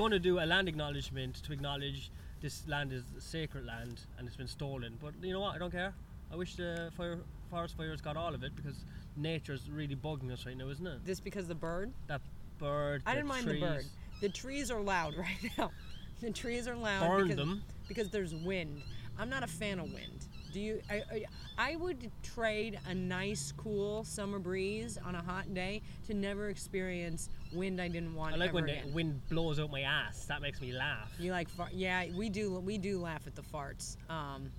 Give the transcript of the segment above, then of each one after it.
going to do a land acknowledgement to acknowledge this land is sacred land and it's been stolen. But you know what? I don't care. I wish the fire, forest fires got all of it because nature's really bugging us right now, isn't it? This because the bird? That bird. I didn't mind trees. the bird. The trees are loud right now. The trees are loud Burn because, them. because there's wind. I'm not a fan of wind. Do you? I, I, would trade a nice, cool summer breeze on a hot day to never experience wind I didn't want to. I like when again. the wind blows out my ass. That makes me laugh. You like fart? Yeah, we do. We do laugh at the farts. Um,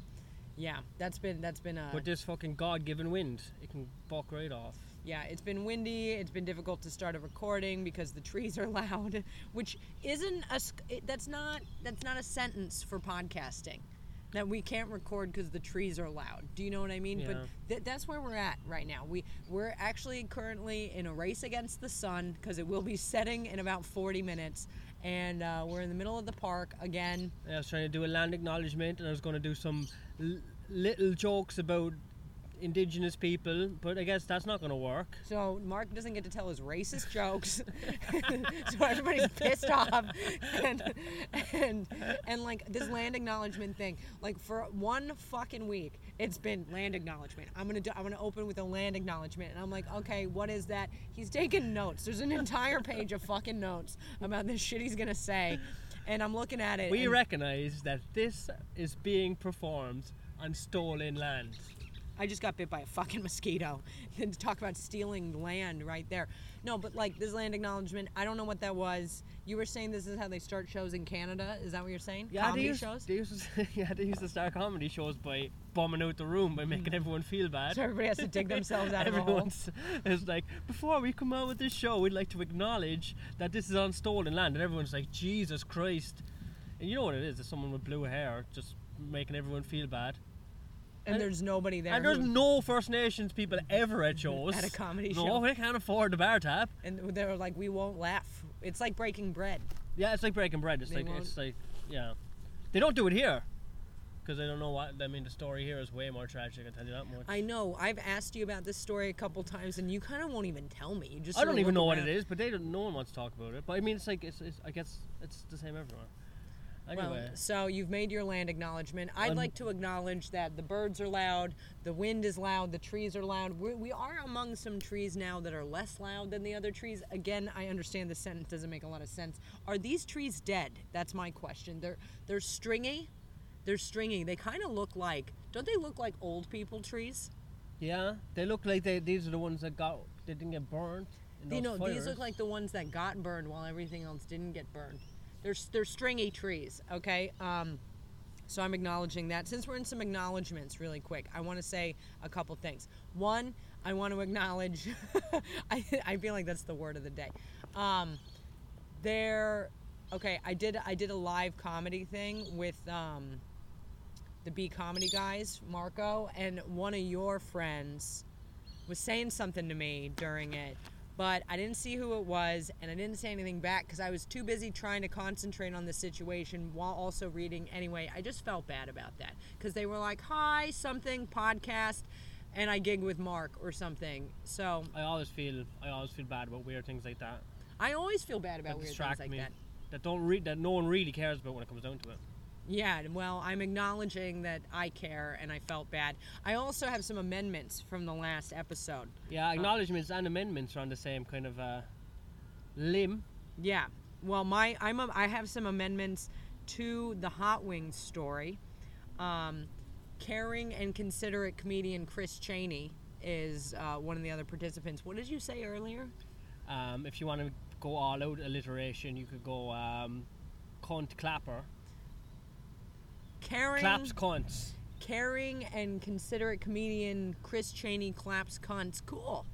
yeah, that's been that's been a But this fucking God-given wind, it can buck right off. yeah. It's been windy. It's been difficult to start a recording because the trees are loud, which isn't a. that's not that's not a sentence for podcasting. That we can't record because the trees are loud. Do you know what I mean? But th- that's where we're at right now. We we're actually currently in a race against the sun because it will be setting in about 40 minutes, and uh, we're in the middle of the park again. I was trying to do a land acknowledgement and I was going to do some l- little jokes about indigenous people, but I guess that's not going to work. So Mark doesn't get to tell his racist jokes, so everybody's pissed off, and and and like this land acknowledgement thing, like for one fucking week, it's been land acknowledgement. I'm gonna do, I'm gonna open with a land acknowledgement, and I'm like, okay, what is that? He's taking notes. There's an entire page of fucking notes about this shit he's gonna say, and I'm looking at it. We recognize that this is being performed on stolen land. I just got bit by a fucking mosquito. And to talk about stealing land right there. No, but like this land acknowledgement, I don't know what that was. You were saying this is how they start shows in Canada. Is that what you're saying? Yeah, Comedy they used, shows. They used, yeah, they used to start comedy shows by bombing out the room by making hmm. everyone feel bad. So everybody has to dig themselves out of a hole. It's like before we come out with this show, we'd like to acknowledge that this is on stolen land, and everyone's like, Jesus Christ! And you know what it is? It's someone with blue hair just making everyone feel bad. And there's nobody there. and there's no First Nations people ever at shows. At a comedy no, show. No, they can't afford the bar tab. and they're like, we won't laugh. It's like breaking bread. Yeah, it's like breaking bread. It's They like won't- it's like yeah, they don't do it here because I don't know what. I mean, the story here is way more tragic. I tell you that much. I know. I've asked you about this story a couple times, and you kind of won't even tell me. You just. I don't even know what it is, but they don't. No one wants to talk about it. But I mean, it's like it's. it's I guess it's the same everywhere. Anyway, Well, so you've made your land acknowledgement. I'd Um, like to acknowledge that the birds are loud, the wind is loud, the trees are loud. We're, we are among some trees now that are less loud than the other trees. Again, I understand the sentence doesn't make a lot of sense. Are these trees dead? That's my question. They're they're stringy. They're stringy. They kind of look like. Don't they look like old people trees? yeah, they look like they. These are the ones that got. They didn't get burned. You know, these look like the ones that got burned while everything else didn't get burned. They're, they're stringy trees, okay? Um, so I'm acknowledging that. Since we're in some acknowledgments, really quick, I want to say a couple things. One, I want to acknowledge, I, I feel like that's the word of the day. Um, there, okay, I did I did a live comedy thing with um, the B comedy guys, Marco, and one of your friends was saying something to me during it, but I didn't see who it was, and I didn't say anything back because I was too busy trying to concentrate on the situation while also reading. Anyway, I just felt bad about that because they were like, "Hi, something podcast," and I gig with Mark or something. So I always feel. I always feel bad about weird things like that. I always feel bad about that weird things like me. that. That don't read. That no one really cares about when it comes down to it. Yeah, well, I'm acknowledging that I care and I felt bad. I also have some amendments from the last episode. Yeah, acknowledgements and amendments are on the same kind of uh, limb. Yeah. Well, my I'm a, I have some amendments to the Hot Wings story. Um, caring and considerate comedian Chris Cheney is uh, one of the other participants. What did you say earlier? Um, if you want to go all out alliteration, you could go um, cunt clapper. Caring, Claps cunts. caring and considerate comedian Chris Cheney claps cunts. Cool.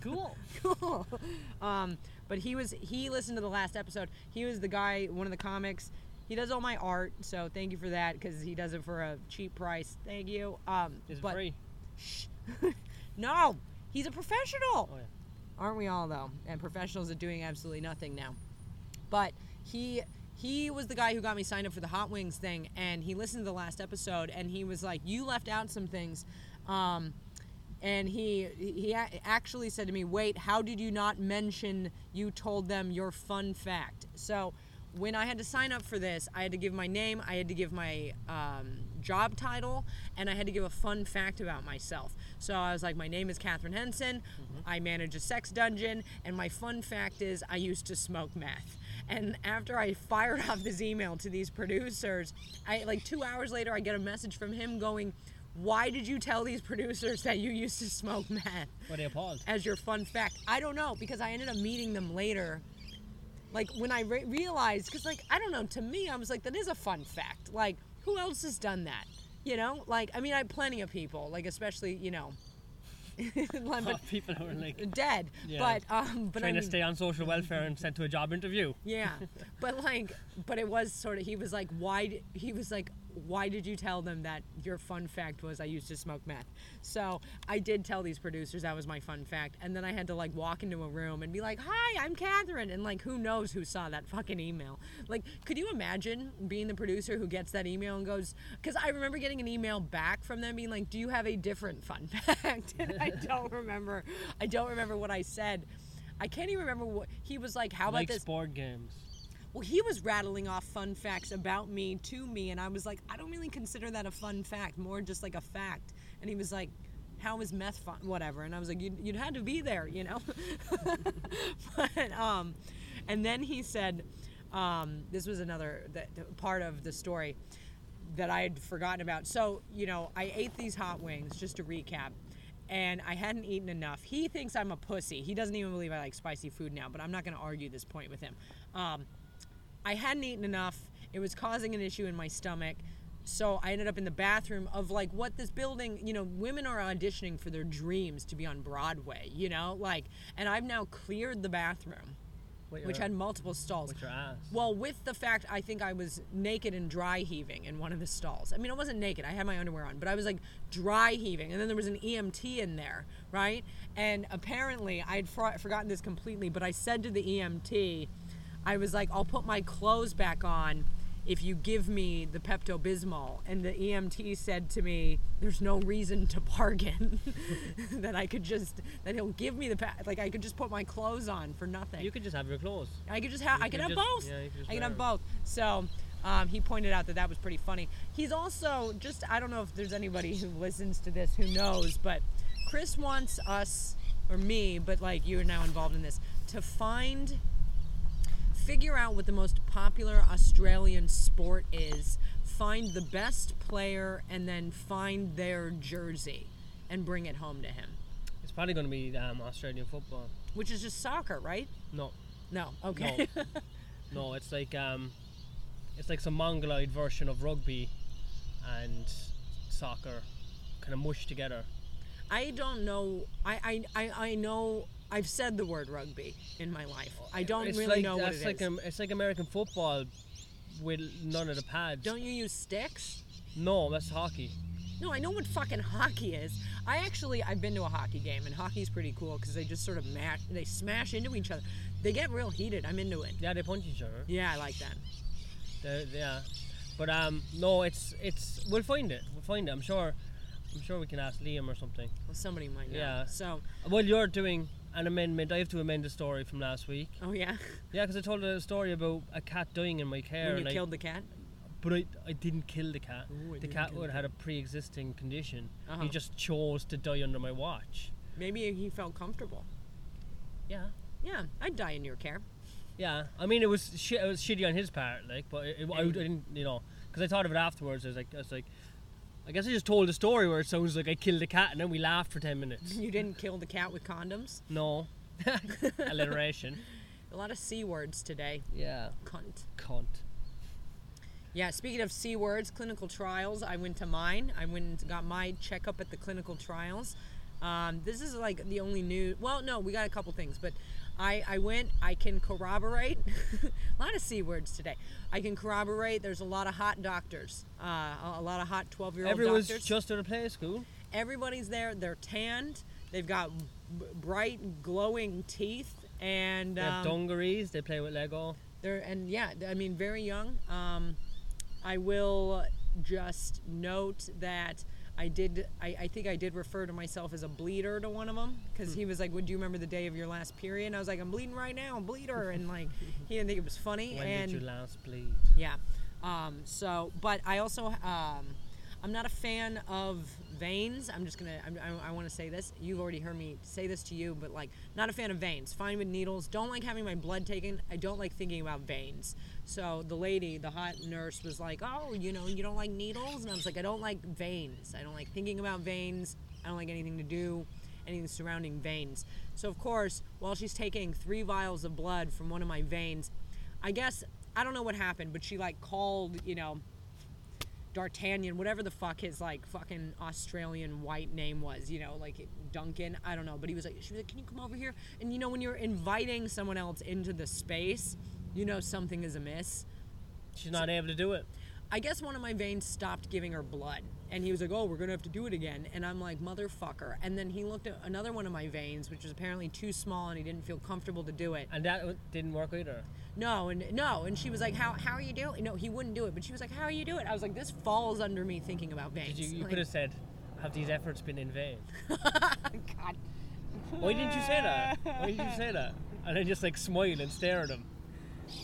Cool. cool. Um, but he was he listened to the last episode. He was the guy, one of the comics. He does all my art, so thank you for that because he does it for a cheap price. Thank you. Um, Is it but free? Shh. no, he's a professional. Oh yeah. Aren't we all though? And professionals are doing absolutely nothing now. But he he was the guy who got me signed up for the Hot Wings thing, and he listened to the last episode, and he was like, "You left out some things." Um, and he he actually said to me, "Wait, how did you not mention you told them your fun fact?" So when I had to sign up for this, I had to give my name, I had to give my um, job title, and I had to give a fun fact about myself. So I was like, "My name is Catherine Henson. I manage a sex dungeon, and my fun fact is I used to smoke meth." And after I fired off this email to these producers, I like two hours later, I get a message from him going, "Why did you tell these producers that you used to smoke meth Were they appalled? as your fun fact?" I don't know because I ended up meeting them later. Like when I re- realized, because like I don't know, to me, I was like, "That is a fun fact." Like who else has done that? You know, like I mean, I had plenty of people, like especially you know, but People who were like dead. Yeah. But um, but I trying to stay on social welfare and sent to a job interview. Yeah, but like, but it was sort of. He was like, why? He was like, why did you tell them that your fun fact was I used to smoke meth? So I did tell these producers that was my fun fact, and then I had to like walk into a room and be like, hi, I'm Catherine, and like, who knows who saw that fucking email? Like, could you imagine being the producer who gets that email and goes? Because I remember getting an email back from them being like, do you have a different fun fact? and I don't remember. I don't remember what I said. I can't even remember what he was like. How about Like this? board games. Well, he was rattling off fun facts about me to me, and I was like, I don't really consider that a fun fact, more just like a fact. And he was like, How is meth fun? Whatever. And I was like, You'd, you'd had to be there, you know? but, um, and then he said, um, This was another that, part of the story that I had forgotten about. So, you know, I ate these hot wings, just to recap, and I hadn't eaten enough. He thinks I'm a pussy. He doesn't even believe I like spicy food now, but I'm not going to argue this point with him. Um, I hadn't eaten enough. It was causing an issue in my stomach. So I ended up in the bathroom of like what this building, you know, women are auditioning for their dreams to be on Broadway, you know, like, and I've now cleared the bathroom, With which had multiple stalls. with your ass. Well, with the fact I think I was naked and dry heaving in one of the stalls. I mean, I wasn't naked. I had my underwear on, but I was like dry heaving. And then there was an EMT in there, right? And apparently, I had for- forgotten this completely, but I said to the EMT, I was like, I'll put my clothes back on if you give me the Pepto Bismol. And the EMT said to me, There's no reason to bargain. that I could just, that he'll give me the, pa- like, I could just put my clothes on for nothing. You could just have your clothes. I could just have. I could could have just- both. yeah, you could just I could have both. So um, he pointed out that that was pretty funny. He's also just. I don't know if there's anybody who listens to this who knows, but Chris wants us or me, but like you are now involved in this, to find, figure out what the most popular Australian sport is, find the best player, and then find their jersey, and bring it home to him. It's probably going to be um, Australian football. Which is just soccer, right? No, No. Okay. no, it's like um, it's like some mongoloid version of rugby and soccer, kind of mushed together. I don't know. I, I, I, I know. I've said the word rugby in my life. I don't it's really like, know what it like is. Um, it's like American football with none of the pads. don't you use sticks? No, that's hockey. No, I know what fucking hockey is. I actually I've been to a hockey game and hockey's pretty cool because they just sort of they smash into each other. They get real heated. I'm into it. Yeah, they punch each other. Yeah, I like that. They- yeah, but um, no, it's it's. We'll find it. We'll find it. I'm sure. I'm sure we can ask Liam or something. Well, somebody might know. Yeah. So, Well, you're doing an amendment. I have to amend a story from last week. oh yeah, Yeah, because I told a story about a cat dying in my care. when and you I- killed the cat. but I, I didn't kill the cat. Ooh, the cat would had a pre-existing condition. Uh-huh. He just chose to die under my watch. Maybe he felt comfortable. Yeah. Yeah, I'd die in your care. Yeah, I mean it was shi it was shitty on his part, like, but it, it, I, I didn't, you know, because I thought of it afterwards. I was like, I was like, I guess I just told a story where it sounds like I killed a cat, and then we laughed for ten minutes. You didn't kill the cat with condoms. No, alliteration. A lot of c words today. Yeah, Cunt. cunt. Yeah, speaking of C words, clinical trials, I went to mine. I went and got my checkup at the clinical trials. Um, this is like the only new. Well, no, we got a couple things, but I, I went. I can corroborate. a lot of C words today. I can corroborate. There's a lot of hot doctors. Uh, a, lot of hot 12 year old Everyone's doctors. just at a play school. Everybody's there. They're tanned. They've got b- bright, glowing teeth, and They have um, dungarees. They play with Lego. they're and yeah, I mean very young. Um, I will just note that I did. I, I think I did refer to myself as a bleeder to one of them because he was like, "Would you remember the day of your last period?" And I was like, "I'm bleeding right now, I'm bleeder," and like he didn't think it was funny. When and did you last bleed? yeah. Um, so, but I also um, I'm not a fan of veins. I'm just gonna I'm, I, I want to say this. You've already heard me say this to you, but like not a fan of veins. Fine with needles. Don't like having my blood taken. I don't like thinking about veins. So the lady, the hot nurse, was like, "Oh, you know, you don't like needles," and I was like, "I don't like veins. I don't like thinking about veins. I don't like anything to do." Anything surrounding veins. So, of course, while she's taking three vials of blood from one of my veins, I guess I don't know what happened, but she like called, you know, D'Artagnan, whatever the fuck his like fucking Australian white name was, you know, like Duncan, I don't know, but he was like, she was like, can you come over here? And you know, when you're inviting someone else into the space, you know something is amiss. She's not able to do it. I guess one of my veins stopped giving her blood. And he was like, oh, we're to have to do it again. And I'm like, motherfucker. And then he looked at another one of my veins, which was apparently too small and he didn't feel comfortable to do it. And that w- didn't work either. No, and no, and she was like, "How how are you doing?" No, he wouldn't do it, but she was like, "How are you doing?" I was like, "This falls under me thinking about veins." Did you, you Like, could have said, have these efforts been in vain? God, Why didn't you say that? Why didn't you say that? And then just like smile and stare at him.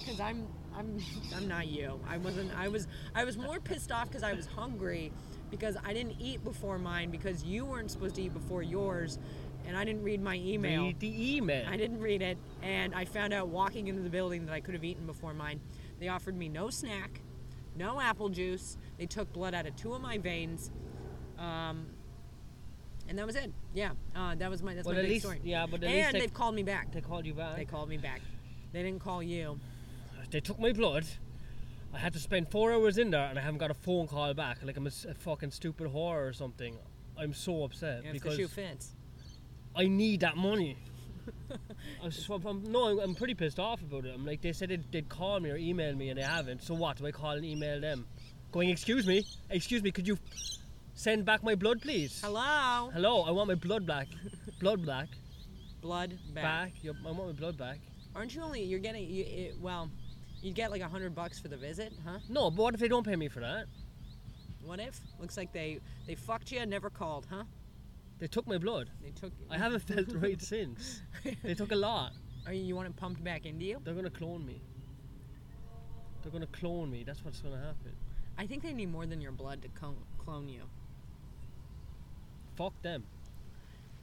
because I'm I'm I'm not you. I wasn't. I was I was more pissed off because I was hungry because I didn't eat before mine because you weren't supposed to eat before yours, and I didn't read my email. Read the email. I didn't read it, and I found out walking into the building that I could have eaten before mine. They offered me no snack, no apple juice. They took blood out of two of my veins, um, and that was it. Yeah, uh, that was my that's Well, my big least- story. yeah, but at and least they- they've called me back. They called you back. They called me back. They didn't call you. They took my blood. I had to spend four hours in there, and I haven't got a phone call back. Like I'm a fucking stupid whore or something. I'm so upset the because shoe fits. I need that money. I'm, I'm, no, I'm, pretty pissed off about it. I'm like, they said they'd, they'd call me or email me, and they haven't. So what? Do I call and email them? Going, excuse me, excuse me, could you send back my blood, please? Hello. Hello, I want my blood back. blood back. Blood back. Back. Yep, I want my blood back. Aren't you only? You're getting. You, it, well, you'd get like a hundred bucks for the visit, huh? No, but what if they don't pay me for that? What if? Looks like they they fucked you and never called, huh? They took my blood. They took. I haven't felt right since. They took a lot. Are you, you want it pumped back into you? They're gonna clone me. They're gonna clone me. That's what's gonna happen. I think they need more than your blood to clone, clone you. Fuck them.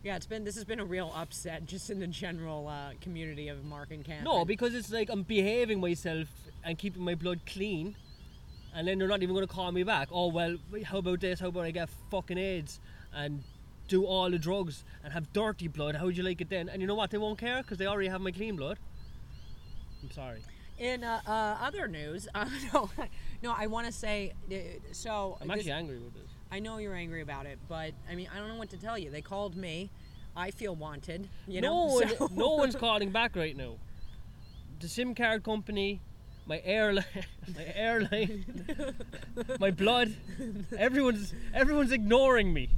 Yeah, it's been this has been a real upset just in the general uh, community of Mark and Catherine. No, because it's like I'm behaving myself and keeping my blood clean, and then they're not even gonna call me back. Oh well, how about this? How about I get fucking AIDS and do all the drugs and have dirty blood? How would you like it then? And you know what? They won't care because they already have my clean blood. I'm sorry. in uh, uh, other news, uh, no, no, I want to say uh, so. I'm this- actually angry with this. I know you're angry about it, but I mean, I don't know what to tell you. They called me. I feel wanted. You no, know, one, so- no one's calling back right now. The SIM card company, my airline, my airline, my blood. Everyone's everyone's ignoring me.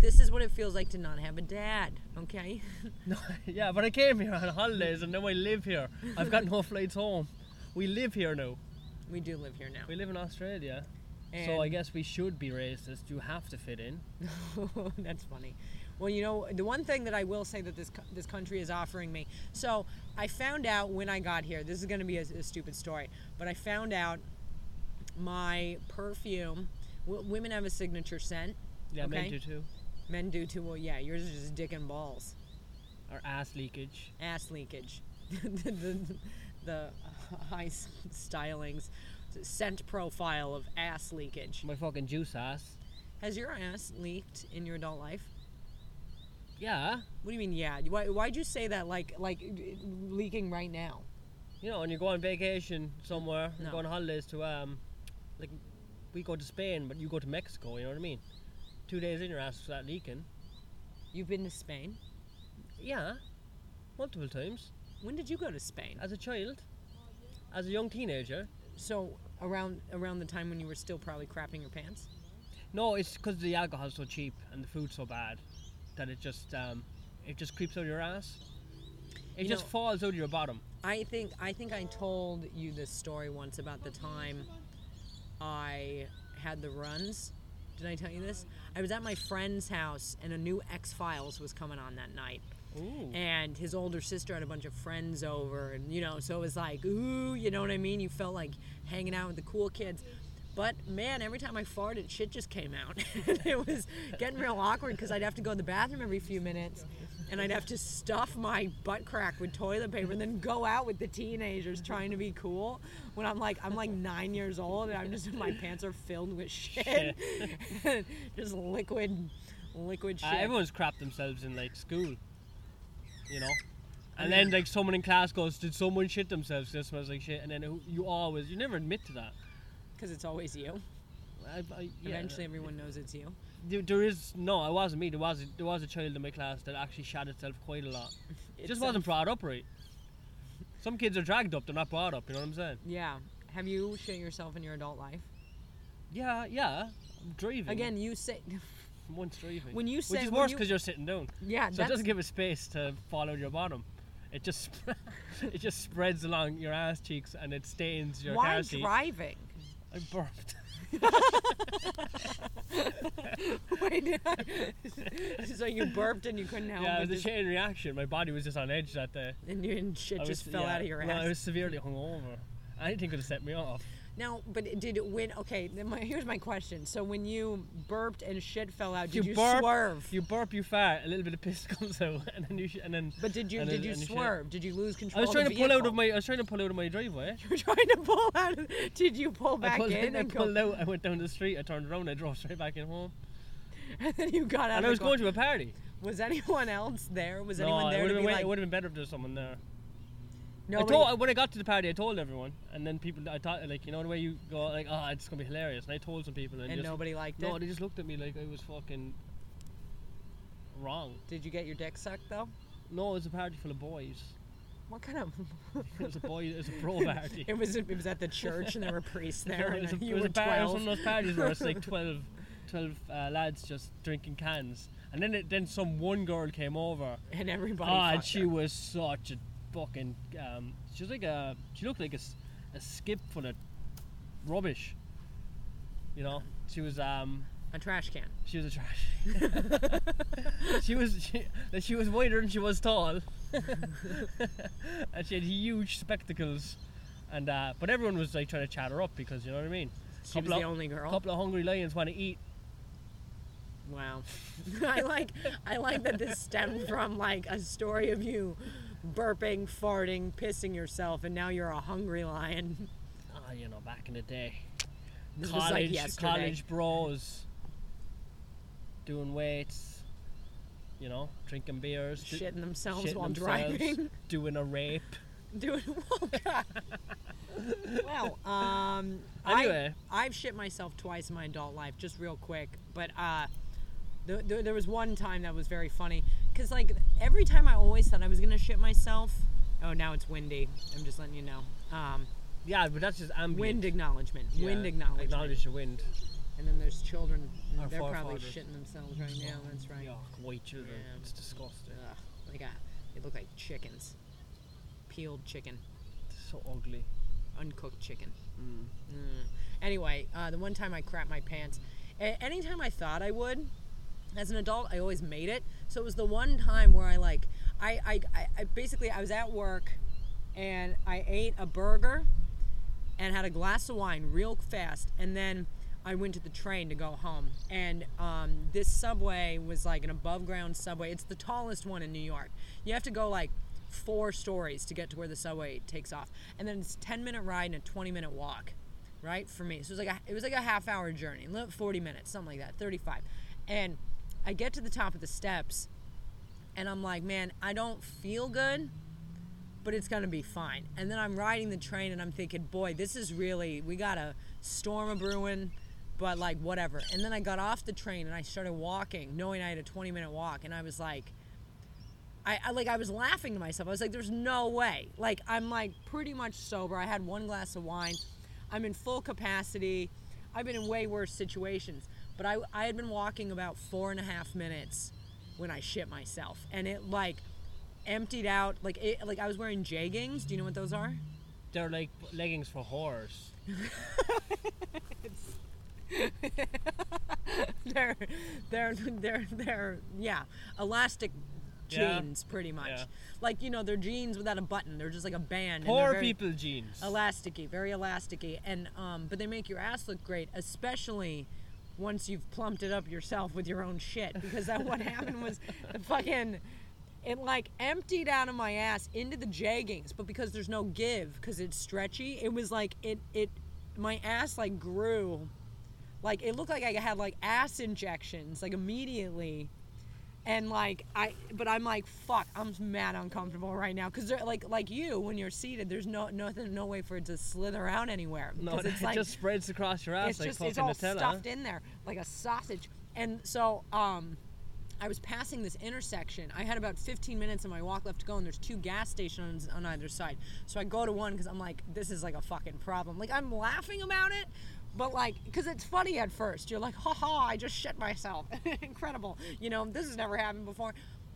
This is what it feels like to not have a dad. Okay. No, yeah, but I came here on holidays and now I live here. I've got no flights home. We live here now. we do live here now. We live in Australia. So I guess we should be racist. You have to fit in. That's funny. Well, you know, the one thing that I will say that this this country is offering me. So I found out when I got here. This is going to be a, a stupid story, but I found out my perfume. W- women have a signature scent. Yeah, men do too. Men do too. Well, yeah, yours is just dick and balls, Or ass leakage. ass leakage, the, the, the high uh, stylings, scent profile of ass leakage. My fucking juice ass. Has your ass leaked in your adult life? Yeah. What do you mean? Yeah. Why? Why'd you say that? Like, like leaking right now? You know, when you go on vacation somewhere, you go on holidays to um, like we go to Spain, but you go to Mexico. You know what I mean? Two days in, your ass start leaking. You've been to Spain. Yeah, multiple times When did you go to Spain? as a child, as a young teenager. So around around the time when you were still probably crapping your pants. No, it's because the alcohol's so cheap and the food's so bad that it just um, it just creeps out of your ass. It You just know- falls out of your bottom. I think I think I told you this story once about the time I had the runs. Did I tell you this? I was at my friend's house, and a new X Files was coming on that night. Ooh. And his older sister had a bunch of friends over, and you know, so it was like, ooh, you know what I mean? You felt like hanging out with the cool kids. But man, every time I farted, shit just came out. it was getting real awkward because I'd have to go to the bathroom every few minutes and I'd have to stuff my butt crack with toilet paper and then go out with the teenagers trying to be cool when I'm like I'm like nine years old and I'm just my pants are filled with shit. just liquid liquid Uh, shit. everyone's crapped themselves in like school, you know. And then like someone in class goes, "Did someone shit themselves? This smells like shit." And then you always, you never admit to that. Because it's always you. I, I, yeah, Eventually everyone knows it's you. there, there is no. It wasn't me. There was a, there was a child in my class that actually shat itself quite a lot. It just It's, wasn't brought up right. Some kids are dragged up; they're not brought up. You know what I'm saying? Yeah. Have you shit yourself in your adult life? Yeah, yeah. I'm driving. Again, you say once driving. when you say, which is worse because you, are sitting down. yeah, So it doesn't give it space to follow your bottom. It just it just spreads along your ass cheeks and it stains your why driving. I burped. Wait, so you burped and you couldn't help yeah, it was a chain reaction. My body was just on edge that day. and you and shit I just was- fell yeah, out of your ass. I was severely hungover. Anything could have set me off. Now, but did it when? Okay, then my, here's my question. So when you burped and shit fell out, did you, burp, swerve? You burp, you fart, a little bit of piss comes out, and then you sh- and then. but did you did then- you swerve? Did you lose control? I was of trying the to pull out of my. I was trying to pull out of my driveway. You were trying to pull out. Of, did you pull I back pulled in I and pulled go? out. I went down the street. I turned around. I drove straight back in home. And then you got out. And of I was going to a party. Was anyone else there? Was no, anyone it there would to have be been, like? it would have been better if there was someone there. I told when I got to the party, I told everyone, and then people, I thought like you know the way you go like, oh, it's gonna be hilarious, and I told some people, and, and just, nobody liked no, it. No, they just looked at me like I was fucking wrong. Did you get your dick sucked though? No, it was a party full of boys. What kind of? It was a boy, it was a bro party. it was. It was at the church, and there were priests there, it was, and a, it you was were a par- it was one of those parties where it's like 12, 12 uh, lads just drinking cans, and then it, then some one girl came over. and everybody. Oh, and she her. was such a fucking. Um, she was like a. She looked like a, a skip full of rubbish. You know, she was um. a trash can. She was a trash. she was she, she was wider than she was tall, and she had huge spectacles, and uh, but everyone was like trying to chat her up because you know what I mean. She was the of- only girl. A couple of hungry lions want to eat. Wow. I like I like that this stemmed from like a story of you burping, farting, pissing yourself, and now you're a hungry lion. Ah, you know, back in the day, This college, like college bros, doing weights, you know, drinking beers, Shitting themselves shitting while themselves, driving. doing a rape. Doing oh god. well, um Anyway. I, I've shit myself twice in my adult life, just real quick. But uh th- th- there was one time that was very funny because like every time I always thought I was gonna shit myself. Oh, now it's windy. I'm just letting you know. Um, Yeah, but that's just ambient. wind acknowledgement. Yeah, Wind acknowledgement. Acknowledge the wind. And then there's children. Our they're probably shitting themselves right now. That's right. Yuck, white children. Yeah. It's disgusting. Ugh, they got. They look like chickens. Peeled chicken, It's so ugly. uncooked chicken. Mm. Mm. Anyway, uh, the one time I crapped my pants, a- anytime I thought I would, as an adult, I always made it. So it was the one time where I like, I, I, I, basically I was at work, and I ate a burger, and had a glass of wine real fast, and then I went to the train to go home. And um, this subway was like an above ground subway. It's the tallest one in New York. You have to go like four stories to get to where the subway takes off, and then it's a 10 minute ride and a 20 minute walk, right? For me, so it was like a, it was like a half hour journey, li- 40 minutes, something like that, 35. And I get to the top of the steps, and I'm like, man, I don't feel good but it's gonna be fine. And then I'm riding the train and I'm thinking, boy, this is really we got a storm a brewing, but like whatever. And then I got off the train and I started walking, knowing I had a 20 minute walk, and I was like. I, I like I was laughing to myself. I was like, "There's no way." Like I'm like pretty much sober. I had one glass of wine. I'm in full capacity. I've been in way worse situations, but I I had been walking about four and a half minutes when I shit myself, and it like emptied out like it like I was wearing jeggings. Do you know what those are? They're like leggings for whores. they're they're they're they're yeah elastic Yeah. jeans pretty much. Yeah. Like you know they're jeans without a button. They're just like a band. Poor people jeans. Elasticy, very elasticy, and um, but they make your ass look great, especially once you've plumped it up yourself with your own shit. Because that what happened was the fucking it like emptied out of my ass into the jeggings, but because there's no give, because it's stretchy, it was like it it my ass like grew, like it looked like I had like ass injections like immediately. And like I, but I'm like fuck. I'm mad uncomfortable right now because like like you when you're seated, there's no nothing, no way for it to slither out anywhere. no, 'Cause it like just spreads across your ass it's like just it's all Nutella. stuffed in there like a sausage. And so um, I was passing this intersection. I had about 15 minutes of my walk left to go, and there's two gas stations on either side. So I go to one because I'm like, this is like a fucking problem. Like I'm laughing about it. But like, because it's funny at first, you're like, ha ha, I just shit myself. Incredible. You know, this has never happened before.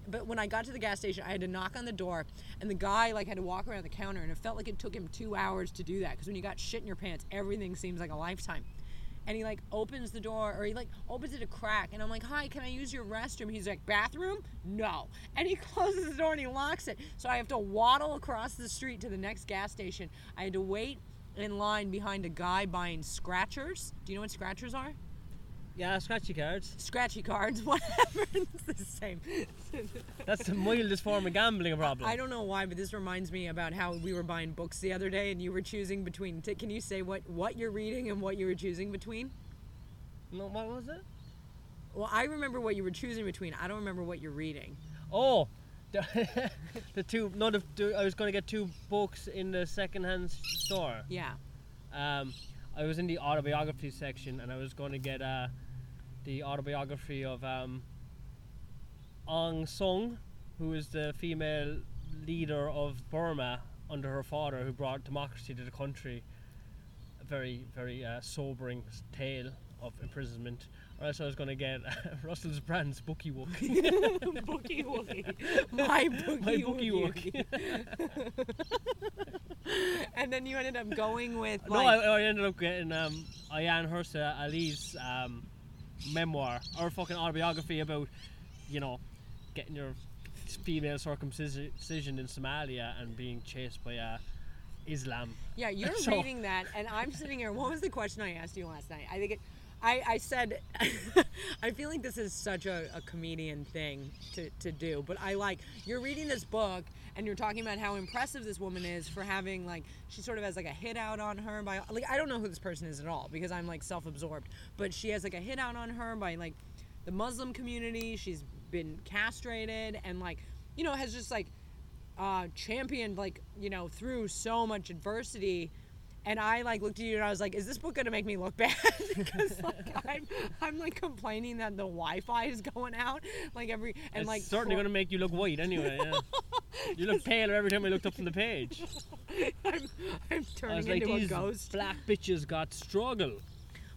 But when I got to the gas station, I had to knock on the door, and the guy like had to walk around the counter, and it felt like it took him two hours to do that. Because when you got shit in your pants, everything seems like a lifetime. And he like opens the door, or he like opens it a crack, and I'm like, "Hi, can I use your restroom?" He's like, "Bathroom? No." And he closes the door and he locks it. So I have to waddle across the street to the next gas station. I had to wait in line behind a guy buying scratchers. Do you know what scratchers are? Yeah, scratchy cards. Scratchy cards, whatever. it's the same. That's the mildest form of gambling problem. I don't know why, but this reminds me about how we were buying books the other day, and you were choosing between. T- can you say what what you're reading and what you were choosing between? No, what was it? Well, I remember what you were choosing between. I don't remember what you're reading. Oh, the, two. not the, I was going to get two books in the second-hand store. Yeah. Um, I was in the autobiography section, and I was going to get uh, the autobiography of um, Aung Sung, who is the female leader of Burma under her father, who brought democracy to the country. A very, very uh, sobering tale of imprisonment. Or else I was going to get Russell's Brand's Bookie Wook. bookie wookie. My bookie My Bookie wookie. and then you ended up going with No, like I, I ended up getting um, Ayaan Hirsi Ali's um, memoir or fucking autobiography about, you know, getting your female circumcision in Somalia and being chased by uh, Islam. Yeah, you're So- reading that, and I'm sitting here. What was the question I asked you last night? I think it. I, I said, I feel like this is such a, a comedian thing to, to do, but I like, you're reading this book and you're talking about how impressive this woman is for having, like, she sort of has like a hit out on her by, like, I don't know who this person is at all because I'm like self absorbed, but she has like a hit out on her by like the Muslim community. She's been castrated and like, you know, has just like, uh, championed like you know through so much adversity and I like looked at you and I was like, "Is this book gonna make me look bad?" Because like I'm, I'm like complaining that the Wi-Fi is going out like every and it's like certainly going to make you look white anyway. Yeah. you look paler every time I looked up from the page. I'm, I'm turning like, into a ghost. black bitches got struggle.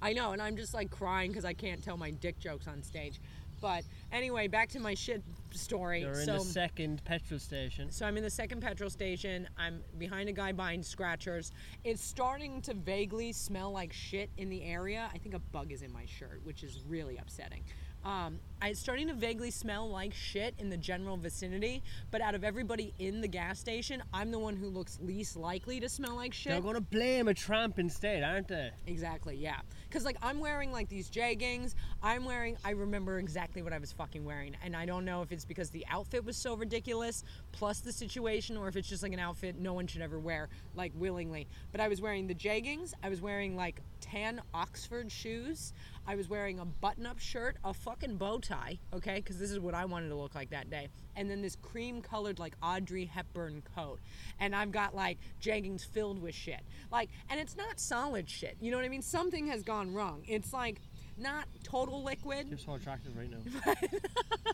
I know, and I'm just like crying because I can't tell my dick jokes on stage. But anyway, back to my shit story. You're in so, the second petrol station. So I'm in the second petrol station. I'm behind a guy buying scratchers. It's starting to vaguely smell like shit in the area. I think a bug is in my shirt, which is really upsetting. Um, it's starting to vaguely smell like shit in the general vicinity, but out of everybody in the gas station, I'm the one who looks least likely to smell like shit. They're to blame a tramp instead, aren't they? Exactly, yeah. Because, like, I'm wearing, like, these jeggings. I'm wearing, I remember exactly what I was fucking wearing. And I don't know if it's because the outfit was so ridiculous, plus the situation, or if it's just, like, an outfit no one should ever wear, like, willingly. But I was wearing the jeggings. I was wearing, like, tan Oxford shoes. I was wearing a button up shirt, a fucking bow tie, okay? Because this is what I wanted to look like that day. And then this cream colored, like, Audrey Hepburn coat. And I've got, like, jeggings filled with shit. Like, and it's not solid shit. You know what I mean? Something has gone wrong. It's, like, not total liquid. You're so attractive right now.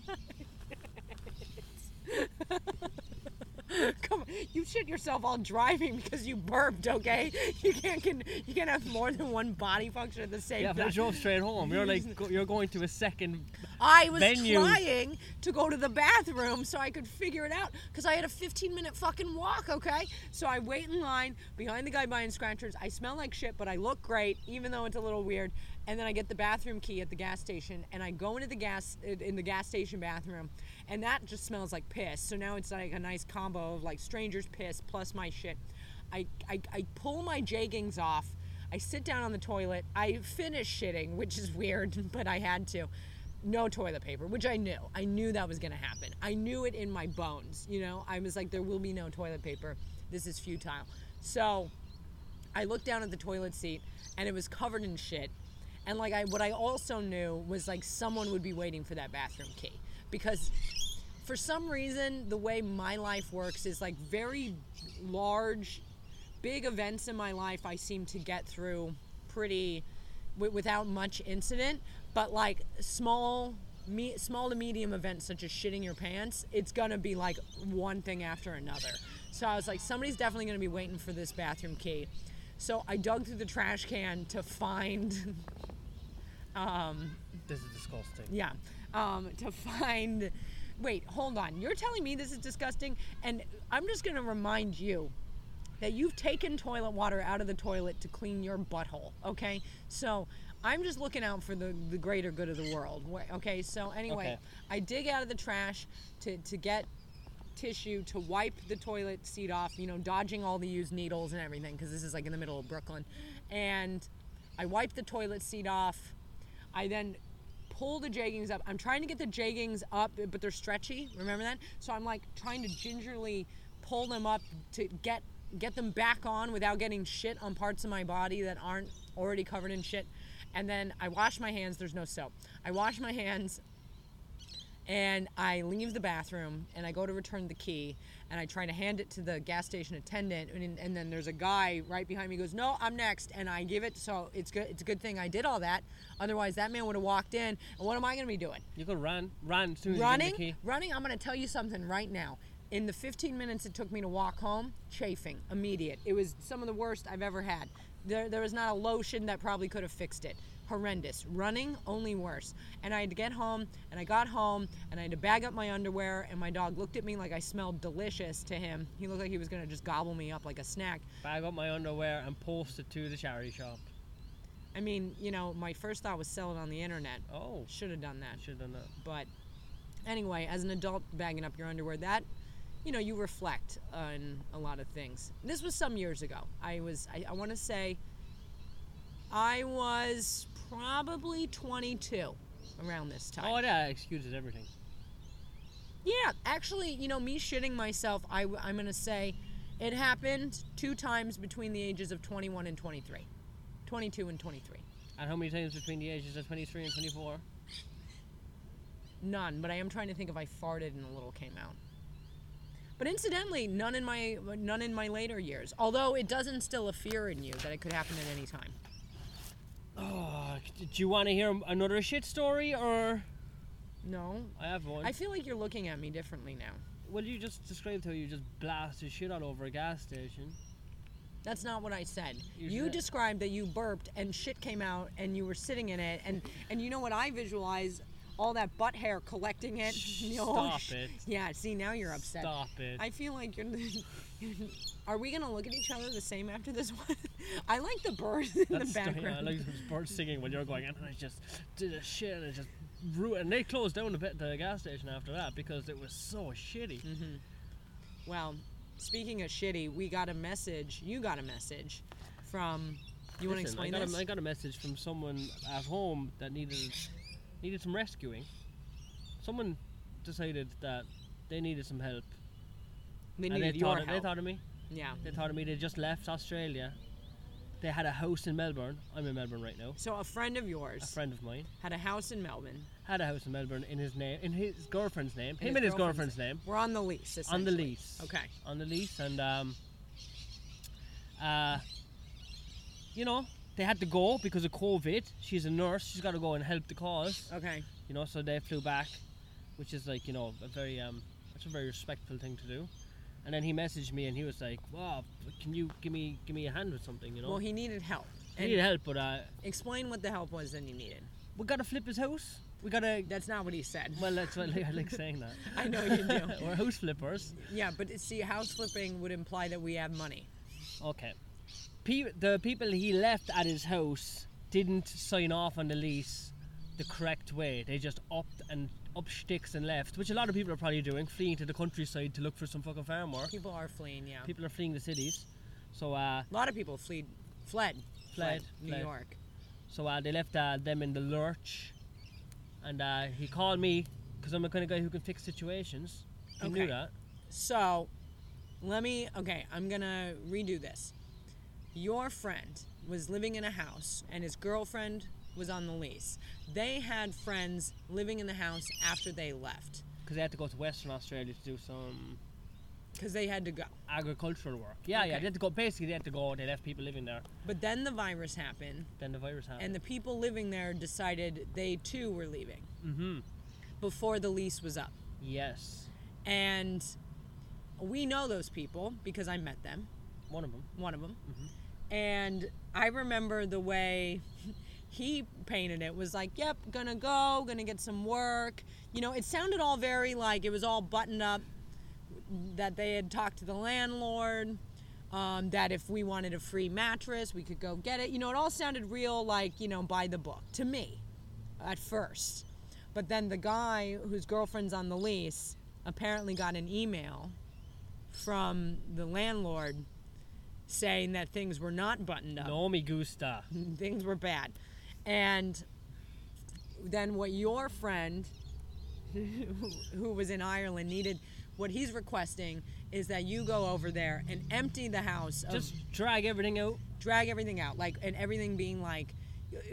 Come on, you shit yourself while driving because you burped. Okay, you can't can you can't have more than one body function at the same Yeah, but I time. drove straight home. You're like you're going to a second. I was venue. trying to go to the bathroom so I could figure it out because I had a 15 minute fucking walk, okay? So I wait in line behind the guy buying scratchers. I smell like shit, but I look great, even though it's a little weird. And then I get the bathroom key at the gas station and I go into the gas in the gas station bathroom and that just smells like piss. So now it's like a nice combo of like stranger's piss plus my shit. I, I, I pull my jeggings off. I sit down on the toilet. I finish shitting, which is weird, but I had to no toilet paper, which I knew. I knew that was to happen. I knew it in my bones. You know, I was like, there will be no toilet paper. This is futile. So I looked down at the toilet seat and it was covered in shit. And like I, what I also knew was like someone would be waiting for that bathroom key. Because for some reason the way my life works is like very large, big events in my life. I seem to get through pretty wi- without much incident. But like small me, small to medium events such as shitting your pants it's gonna be like one thing after another. So i was like somebody's definitely gonna be waiting for this bathroom key. So i dug through the trash can to find um This is disgusting. yeah um to find wait hold on you're telling me this is disgusting and i'm just gonna remind you that you've taken toilet water out of the toilet to clean your butthole, okay? So I'm just looking out for the, the greater good of the world, okay? So anyway, Okay. I dig out of the trash to, to get tissue to wipe the toilet seat off, you know, dodging all the used needles and everything, because this is like in the middle of Brooklyn. And I wipe the toilet seat off. I then pull the jeggings up. I'm trying to get the jeggings up, but they're stretchy. Remember that? So I'm like trying to gingerly pull them up to get get them back on without getting shit on parts of my body that aren't already covered in shit. And then I wash my hands. There's no soap. I wash my hands and I leave the bathroom and I go to return the key and I try to hand it to the gas station attendant and, and then there's a guy right behind me who goes no I'm next and I give it so it's good it's a good thing I did all that. Otherwise that man would have walked in and what am I gonna be doing? You could run, run as soon as you running get the key. running? I'm gonna tell you something right now. In the 15 minutes it took me to walk home chafing immediate. It was some of the worst I've ever had. There, there was not a lotion that probably could have fixed it horrendous running only worse and I had to get home and I got home and I had to bag up my underwear and my dog looked at me like I smelled delicious to him he looked like he was gonna just gobble me up like a snack Bag up my underwear and post it to the charity shop. I mean you know my first thought was sell it on the internet Oh, should have done that should have done that. But anyway, as an adult bagging up your underwear, that you know, you reflect on a lot of things. This was some years ago. I was I, I want to say I was probably 22 around this time. Oh, that excuses everything. Yeah, actually, you know, me shitting myself, I, I'm going to say it happened two times between the ages of 21 and 23. 22 and 23. And how many times between the ages of 23 and 24? None, but I am trying to think if I farted and a little came out. But incidentally, none in my none in my later years. Although it does instill a fear in you that it could happen at any time. Oh, do you want to hear another shit story or? No, I have one. I feel like you're looking at me differently now. well, you just described how you just blasted shit all over a gas station. That's not what I said. You You said- described that you burped and shit came out and you were sitting in it and and you know what I visualize all that butt hair collecting it. Oh, stop sh- it. Yeah, see now you're upset. Stop it. I feel like you're. Are we gonna look at each other the same after this one? I like the birds in That's the background. I like those birds singing when you're going, and I just did a shit and it just ruined. And they closed down the, bit- the gas station after that because it was so shitty. Mm-hmm. Well, speaking of shitty, we got a message. You got a message from. You want to explain I got, this? A, I got a message from someone at home that needed needed some rescuing. Someone decided that they needed some help. They and needed they your thought, of, they thought of me. yeah. They thought of me. They just left Australia. They had a house in Melbourne. I'm in Melbourne right now. So a friend of yours A friend of mine had a house in Melbourne. had a house in Melbourne in his name, in his girlfriend's name, In him his and his girlfriend's- girlfriend's name, We're on the lease. on the lease. Okay. On the lease, and um, uh, you know, they had to go because of COVID. She's a nurse. She's got to go and help the cause. Okay. You know, so they flew back, which is like you know a very um, that's a very respectful thing to do. And then he messaged me and he was like, "Wow, can you give me give me a hand with something?" You know. Well, he needed help. He And needed help, but uh, explain what the help was that he needed. we gotta flip his house. We gotta. That's not what he said. Well, that's what I like saying that. I know you do. We're house flippers. Yeah, but see, house flipping would imply that we have money. Okay. Pe- the people he left at his house didn't sign off on the lease the correct way. They just upped and up sticks and left, which a lot of people are probably doing, fleeing to the countryside to look for some fucking farm work. People are fleeing. Yeah. People are fleeing the cities. So uh, A lot of people fled, fled, Fled, New fled. York. so uh, they left uh, them in the lurch, and uh, he called me because I'm the kind of guy who can fix situations. He knew that. So, let me. Okay, I'm gonna redo this. Your friend was living in a house, and his girlfriend was on the lease. They had friends living in the house after they left Because they had to go to Western Australia to do some because they had to go. agricultural work. Yeah, yeah. They had to go. Basically, they had to go. They left people living there. But then the virus happened, Then the virus happened. and the people living there decided they too were leaving mm-hmm. before the lease was up. Yes. And we know those people because I met them. One of them. one of them. Mm-hmm. And I remember the way he painted it was like, yep, gonna go, gonna get some work. You know, it sounded all very like it was all buttoned up, that they had talked to the landlord, um, that if we wanted a free mattress, we could go get it. You know, it all sounded real like, you know, by the book to me at first. But then the guy whose girlfriend's on the lease apparently got an email from the landlord saying that things were not buttoned up. No me gusta. things were bad. And then what your friend who was in Ireland needed what he's requesting is that you go over there and empty the house of Just drag everything out. drag everything out like and everything being like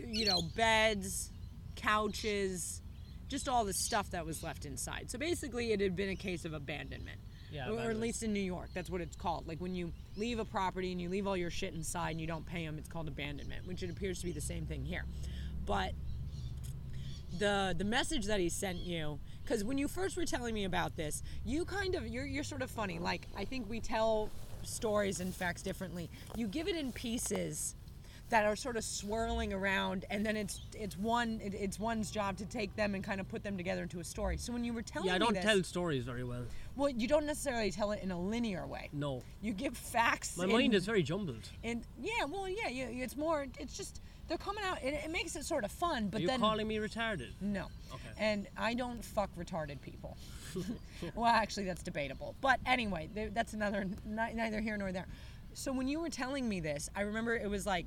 you know beds couches just all the stuff that was left inside so basically it had been a case of abandonment Yeah, or, or at least in new york that's what it's called. Like when you leave a property and you leave all your shit inside and you don't pay them it's called abandonment which it appears to be the same thing here. But the the message that he sent you because when you first were telling me about this you kind of you're, you're sort of funny. Like i think we tell stories and facts differently. You give it in pieces that are sort of swirling around and then it's it's one it, it's one's job to take them and kind of put them together into a story. So when you were telling Yeah, I don't this tell stories very well. Well you don't necessarily tell it in a linear way No. you give facts My in- mind is very jumbled. and yeah well yeah you, it's more it's just they're coming out and it makes it sort of fun but Are you then calling me retarded? no. Okay. And I don't fuck retarded people. well, actually, that's debatable. But anyway, that's another neither here nor there. So when you were telling me this, I remember it was like,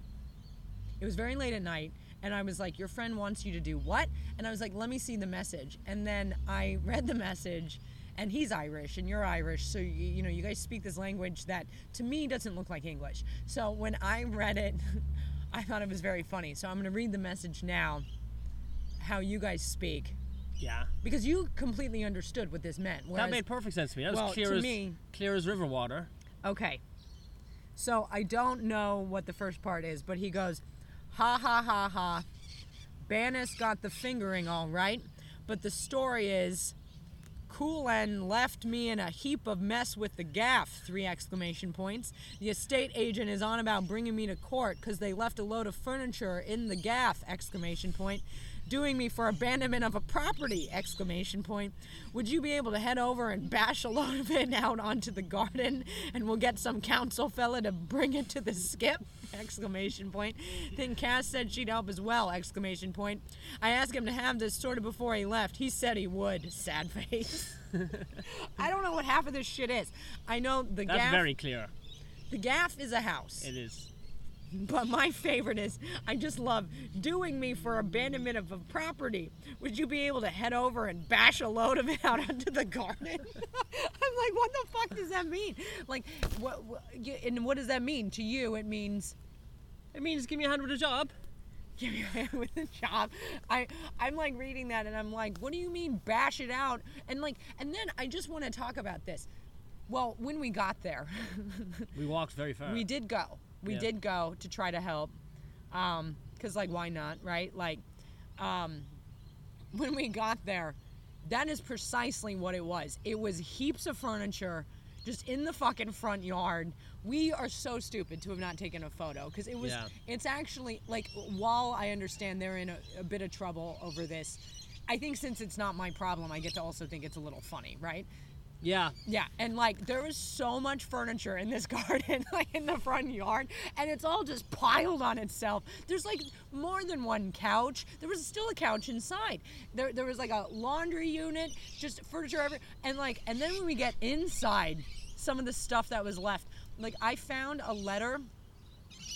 it was very late at night, and I was like, your friend wants you to do what? And I was like, let me see the message. And then I read the message. And he's Irish, and you're Irish, so you, you know you guys speak this language that to me doesn't look like English. So when I read it, I thought it was very funny. So I'm going to read the message now, how you guys speak, Yeah. because you completely understood what this meant. That made perfect sense to me. That was well, clear to as me- clear as river water. okay. So I don't know what the first part is, but he goes, ha ha ha ha. Bannis got the fingering all right, but the story is, Coolen left me in a heap of mess with the gaff! Three exclamation points. The estate agent is on about bringing me to court because they left a load of furniture in the gaff! Exclamation point. Doing me for abandonment of a property! Exclamation point. Would you be able to head over and bash a load of it out onto the garden, and we'll get some council fella to bring it to the skip! Exclamation point. Then Cass said she'd help as well! Exclamation point. I asked him to have this sorted before he left. He said he would. Sad face. I don't know what half of this shit is. I know the That's gaff. very clear. the gaff is a house. It is. But my favorite is I just love doing me for abandonment of a property. Would you be able to head over and bash a load of it out onto the garden? I'm like, what the fuck does that mean? Like, what, what? And what does that mean to you? It means It means give me a hand with a job. give me a hand with a job. I I'm like reading that and I'm like, what do you mean bash it out? And like, and then I just want to talk about this. Well, when we got there, We walked very fast. we did go. We Yeah. did go to try to help. Um, cause like why not, right? Like, um, when we got there, that is precisely what it was. It was heaps of furniture just in the fucking front yard. We are so stupid to have not taken a photo because it was. Yeah. It's actually like while I understand they're in a, a bit of trouble over this, I think since it's not my problem, I get to also think it's a little funny, right? Yeah. Yeah, and like there was so much furniture in this garden, like in the front yard, and it's all just piled on itself. There's like more than one couch. There was still a couch inside. There, there was like a laundry unit, just furniture every, and like, and then when we get inside, some of the stuff that was left, like I found a letter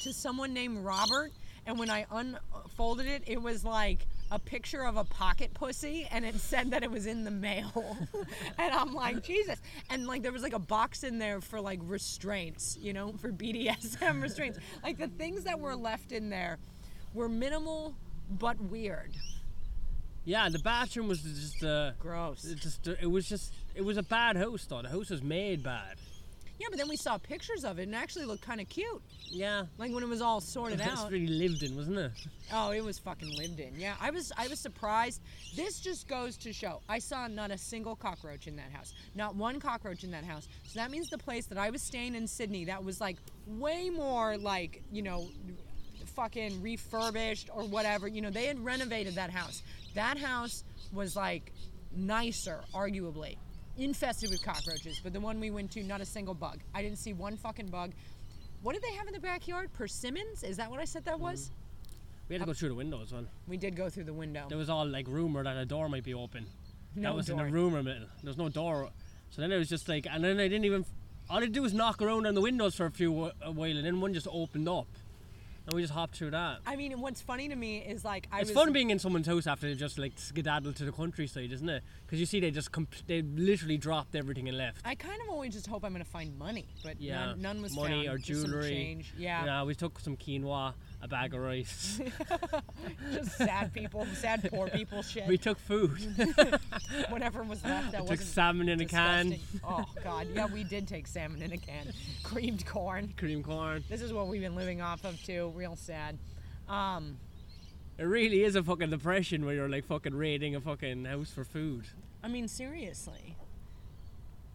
to someone named Robert, and when I unfolded it, it was like a picture of a pocket pussy, and it said that it was in the mail. and I'm like, Jesus. And like, there was like a box in there for like restraints, you know, for BDSM restraints. Like, the things that were left in there were minimal but weird. Yeah, the bathroom was just uh, Gross. it just uh, it was just it was a bad host though. The host was made bad. Yeah, but then we saw pictures of it, and it actually looked kind of cute. Yeah. Like when it was all sorted out. That's out. really lived in, wasn't it? Oh, it was fucking lived in. Yeah, I was I was surprised. This just goes to show I saw not a single cockroach in that house. Not one cockroach in that house. So that means the place that I was staying in Sydney that was like way more like, you know, fucking refurbished or whatever. You know, they had renovated that house. That house was like nicer, arguably. Infested with cockroaches, but the one we went to, not a single bug. I didn't see one fucking bug. What did they have in the backyard? Persimmons? Is that what I said that was? Mm-hmm. We had to go through the window as well. We did go through the window. There was all like rumor that a door might be open. No that was door. in the rumor middle. There was no door. So then it was just like, and then I didn't even. All I did was knock around on the windows for a few a while, and then one just opened up, and we just hopped through that. I mean, what's funny to me is like I It's was fun being in someone's house after they just like skedaddled to the countryside, isn't it? Because you see they just comp- they literally dropped everything and left. I kind of always just hope I'm gonna find money, but Yeah, none, none was money found. or jewelry. change. Yeah, Yeah, we took some quinoa, a bag of rice. just sad people, sad poor people shit. we took food. Whatever was left that took wasn't salmon in a can. Oh God, yeah, we did take salmon in a can, creamed corn. Cream corn. This is what we've been living off of too. Real sad. Um, It really is a fucking depression where you're like fucking raiding a fucking house for food. I mean, seriously.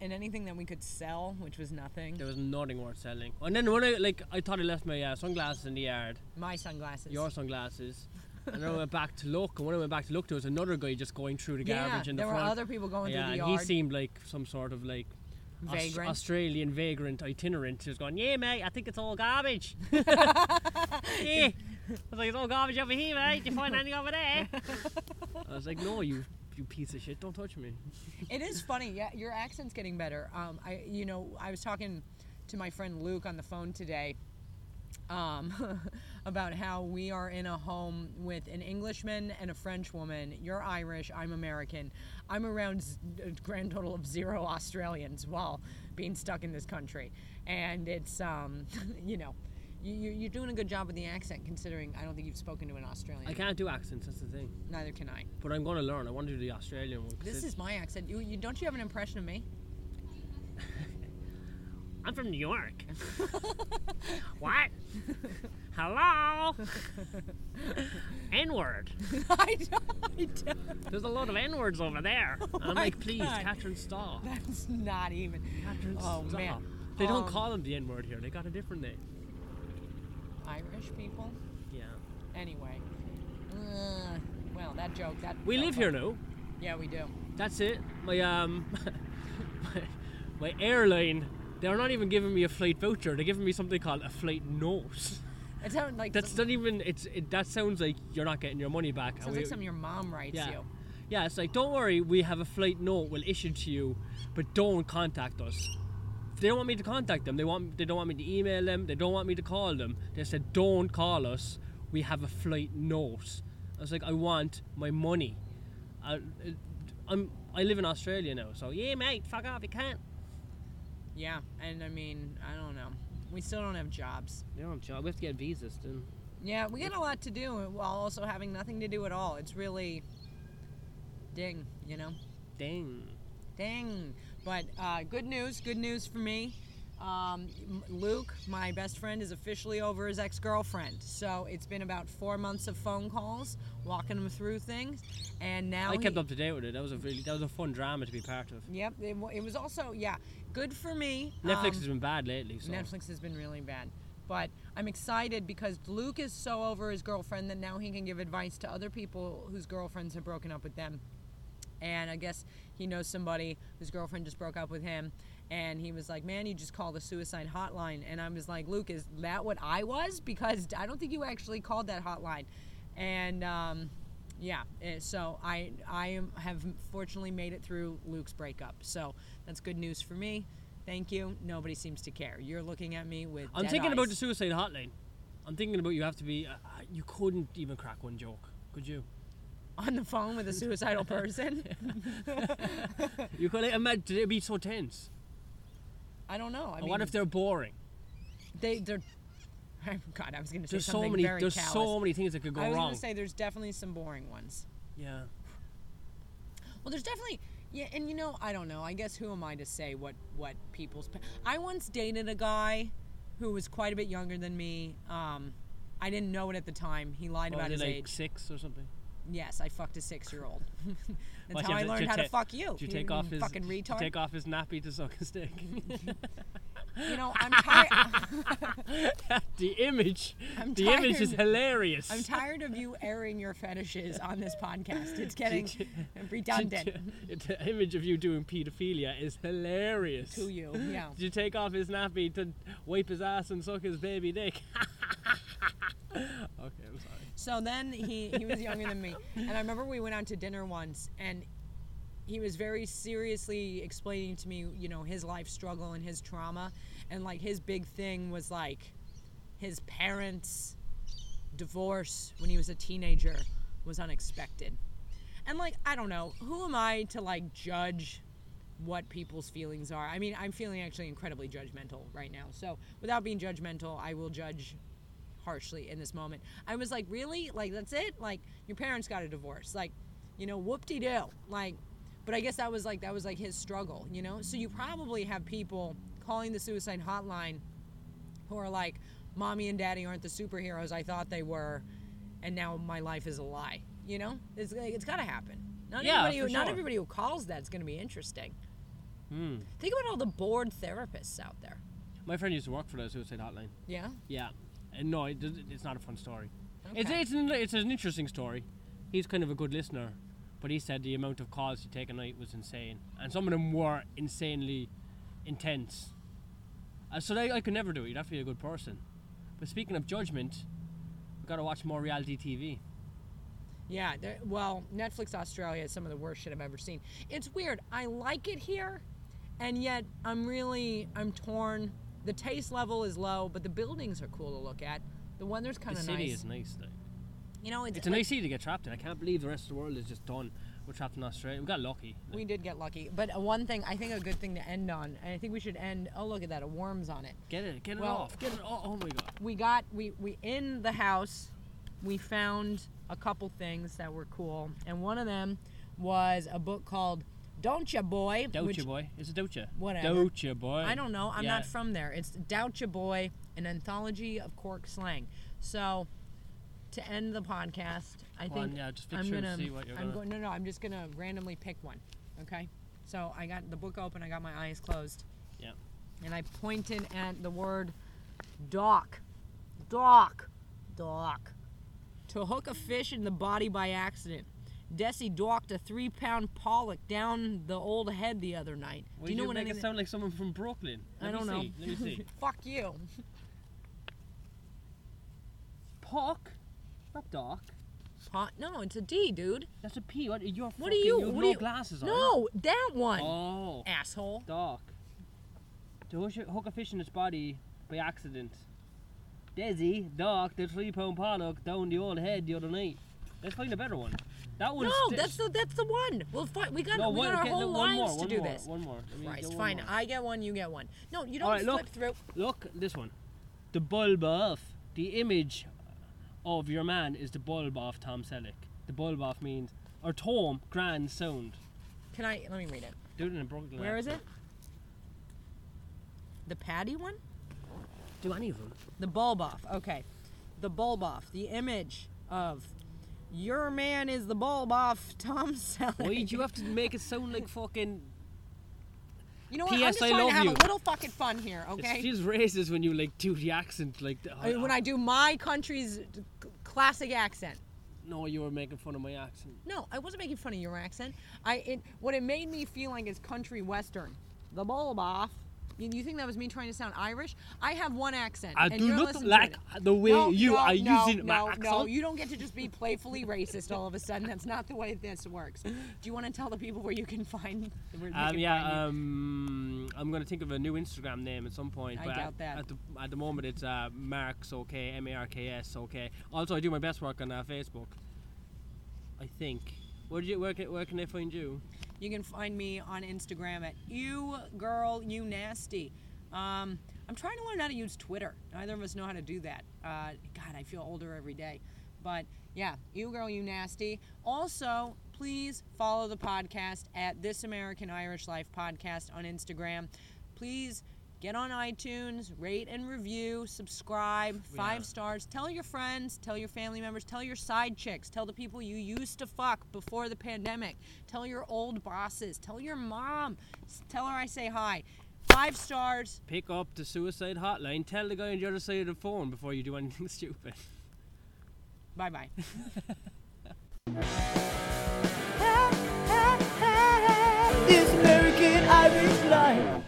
And anything that we could sell, which was nothing. There was nothing worth selling. And then when I like, I thought I left my uh, sunglasses in the yard, My sunglasses. your sunglasses. and then I went back to look, and when I went back to look, there was another guy just going through the yeah, garbage in the there were other people going yeah, through the and he seemed like some sort of like Aus- Vagrant. Australian vagrant itinerant. He was going, yeah, mate, I think it's all garbage. yeah. I was like, it's all garbage over here, mate. Did you find anything over there? I was like, no, you you piece of shit, don't touch me. It is funny. Yeah, your accent's getting better. Um, I, you know, I was talking to my friend Luke on the phone today, um, about how we are in a home with an Englishman and a French woman. You're Irish. I'm American. I'm around a grand total of zero Australians while being stuck in this country, and it's, um, you know. You- you- You're doing a good job with the accent, considering I don't think you've spoken to an Australian. I can't do accents, that's the thing. Neither can I. But I'm going to learn. I want to do the Australian one. 'cause This it's- is my accent. You, you don't you have an impression of me? I'm from New York. what? Hello? N word. I don't. I don't. There's a lot of N words over there. and I'm my like, please, God. Catherine, stop. That's not even. Catherine, Oh, stop. man. They don't Um, call them the N word here. They got a different name. Irish people. Yeah. Anyway. Uh, well, that joke. That. We fell live here now. Yeah, we do. That's it. My um, my, my airline. They're not even giving me a flight voucher. They're giving me something called a flight note. It sounds like That's not even. It's. It, that sounds like you're not getting your money back. sounds we- like something your mom writes Yeah. you. Yeah, it's like, don't worry, we have a flight note we'll issue to you, but don't contact us. They don't want me to contact them. They want. They don't want me to email them. They don't want me to call them. They said, don't call us. We have a flight note. I was like, I want my money. I, uh, I'm. I live in Australia now, so yeah, mate, fuck off. You can't. Yeah, and I mean, I don't know. We still don't have jobs. You don't have job. We have to get visas. Then. Yeah, we got a lot to do while also having nothing to do at all. It's really ding, you know? Ding. Dang. But uh, good news, good news for me. Um, Luke, my best friend, is officially over his ex-girlfriend. So it's been about four months of phone calls, walking him through things, and now I kept he- up to date with it. That was a really that was a fun drama to be part of. Yep, it, it was also yeah good for me. Netflix Um, has been bad lately. So. Netflix has been really bad. But I'm excited because Luke is so over his girlfriend that now he can give advice to other people whose girlfriends have broken up with them. And I guess he knows somebody whose girlfriend just broke up with him. And he was like, Man, you just called the suicide hotline. And I was like, Luke, is that what I was? Because I don't think you actually called that hotline. And um, yeah, eh, so I I am, have fortunately made it through Luke's breakup. So that's good news for me. Thank you. Nobody seems to care. You're looking at me with. I'm thinking about the suicide hotline. I'm thinking about you have to be. Uh, you couldn't even crack one joke, could you? On the phone with a suicidal person. You could imagine it'd be so tense. I don't know. I mean, what if they're boring? they they're. God, I was going to say There's so something many. very There's callous. so many things that could go wrong. I was going to say there's definitely some boring ones. yeah. Well, there's definitely yeah, and you know, I don't know. I guess who am I to say what what people's? I once dated a guy who was quite a bit younger than me. Um, I didn't know it at the time. He lied What about was his like age. six or something? Yes, I fucked a six-year-old. That's Why, how I you- learned how to ta- fuck you. Did you you take off his fucking retard? take off his nappy to suck a stick? you know, I'm tired. the image. I'm the image is hilarious. I'm tired of you airing your fetishes on this podcast. It's getting redundant the image of you doing pedophilia is hilarious. to you. Yeah. Did you take off his nappy to wipe his ass and suck his baby dick? okay, I'm sorry. So then he, he was younger than me. And I remember we went out to dinner once and he was very seriously explaining to me, you know, his life struggle and his trauma. And like his big thing was like his parents' divorce when he was a teenager was unexpected. And like, I don't know, who am I to like judge what people's feelings are? I mean, I'm feeling actually incredibly judgmental right now. So without being judgmental, I will judge harshly in this moment. I was like, really? Like, that's it? Like, your parents got a divorce. Like, you know, whoop de doo. Like, but I guess that was like, that was like his struggle, you know? So you probably have people calling the suicide hotline who are like, mommy and daddy aren't the superheroes I thought they were, and now my life is a lie. You know? It's, like, it's got to happen. Not, Yeah, everybody, who, for not everybody who calls that's going to be interesting. Hmm. Think about all the bored therapists out there. My friend used to work for the suicide hotline. Yeah? Yeah. And no, it, it's not a fun story. It's, Okay. it's, an, it's an interesting story. He's kind of a good listener, but he said the amount of calls he take a night was insane. And some of them were insanely intense. Uh, so they, I could never do it. You'd have to be a good person. But speaking of judgment, we've got to watch more reality TV. Yeah, well, Netflix Australia is some of the worst shit I've ever seen. It's weird. I like it here, and yet I'm really I'm torn. The taste level is low, but the buildings are cool to look at. The weather's kind of nice. the city is nice. Like. you know, it's, It's a like- nice city to get trapped in. I can't believe the rest of the world is just done. We're trapped in Australia. We got lucky. Like, We did get lucky, but one thing I think a good thing to end on, and I think we should end. Oh, look at that, a worm's on it. get it, get it Well- off, get it. Oh, oh my god. we got we we in the house we found a couple things that were cool and one of them was a book called don't ya boy you, boy. Is it you? Whatever. You, boy. i don't know i'm Yeah. not from there it's doubt ya boy an anthology of cork slang so to end the podcast i think yeah, just i'm gonna see what you're i'm going no no i'm just gonna randomly pick one okay so i got the book open i got my eyes closed Yeah. and I pointed at the word dock. Dock. Dock. To hook a fish in the body by accident. Desi docked a three pound pollock down the old head the other night. Why Do you know what make any it sound like someone from Brooklyn? I Let me don't know. see, Let me see. Fuck you. Puck? Not Doc. Huh? No, it's a D, dude. That's a P. What? You're What are you? have what no are you? glasses on. No, that one. Oh. Asshole. Doc. To hook a- hook a fish in its body by accident. Desi, Doc, the three pound pollock down the old head the other night. Let's find a better one. That one's. No, that's the that's the one. Well, we got no, we one, got our okay, whole no, one lives more, to do more, this. One more. Christ, one fine. more. I get one, you get one. No, you don't right, flip look. through. Look, this one. The bulb off. The image of your man is the bulb off Tom Selleck. The bulb off means, or Tom, grand sound. Can I? Let me read it. Do it in a Brooklyn Where is it? The Patty one? Do any of them? The bulb off. Okay. The bulb off. The image of your man is the bulb off Tom Selleck. Why did you have to make it sound like fucking? You know what? I'm just I trying to have you. a little fucking fun here, okay? It feels racist when you like do the accent like. The, I when I do my country's classic accent. no, you were making fun of my accent. No, I wasn't making fun of your accent. I it what it made me feel like is country western. The bulb off. You, you think that was me trying to sound Irish? I have one accent. I and do not like to the way no, you no, are no, using my no, accent. No, you don't get to just be playfully racist all of a sudden. That's not the way this works. Do you want to tell the people where you can find? Where Um, yeah, um, I'm gonna think of a new Instagram name at some point. I but doubt at, that. At the, at the moment, it's uh, Marks OK, M A R K S OK. Also, I do my best work on uh, Facebook. I think. Where do you where can, where can they find you? You can find me on Instagram at you girl you nasty. Um, I'm trying to learn how to use Twitter. Neither of us know how to do that. Uh, God, I feel older every day. But yeah, you girl you nasty. Also, please follow the podcast at This American Irish Life Podcast on Instagram. Please get on iTunes, rate and review, subscribe, five yeah. stars. Tell your friends, tell your family members, tell your side chicks, tell the people you used to fuck before the pandemic, tell your old bosses, tell your mom, tell her I say hi. Five stars. Pick up the suicide hotline. Tell the guy on the other side of the phone before you do anything stupid. Bye bye. this American Irish life.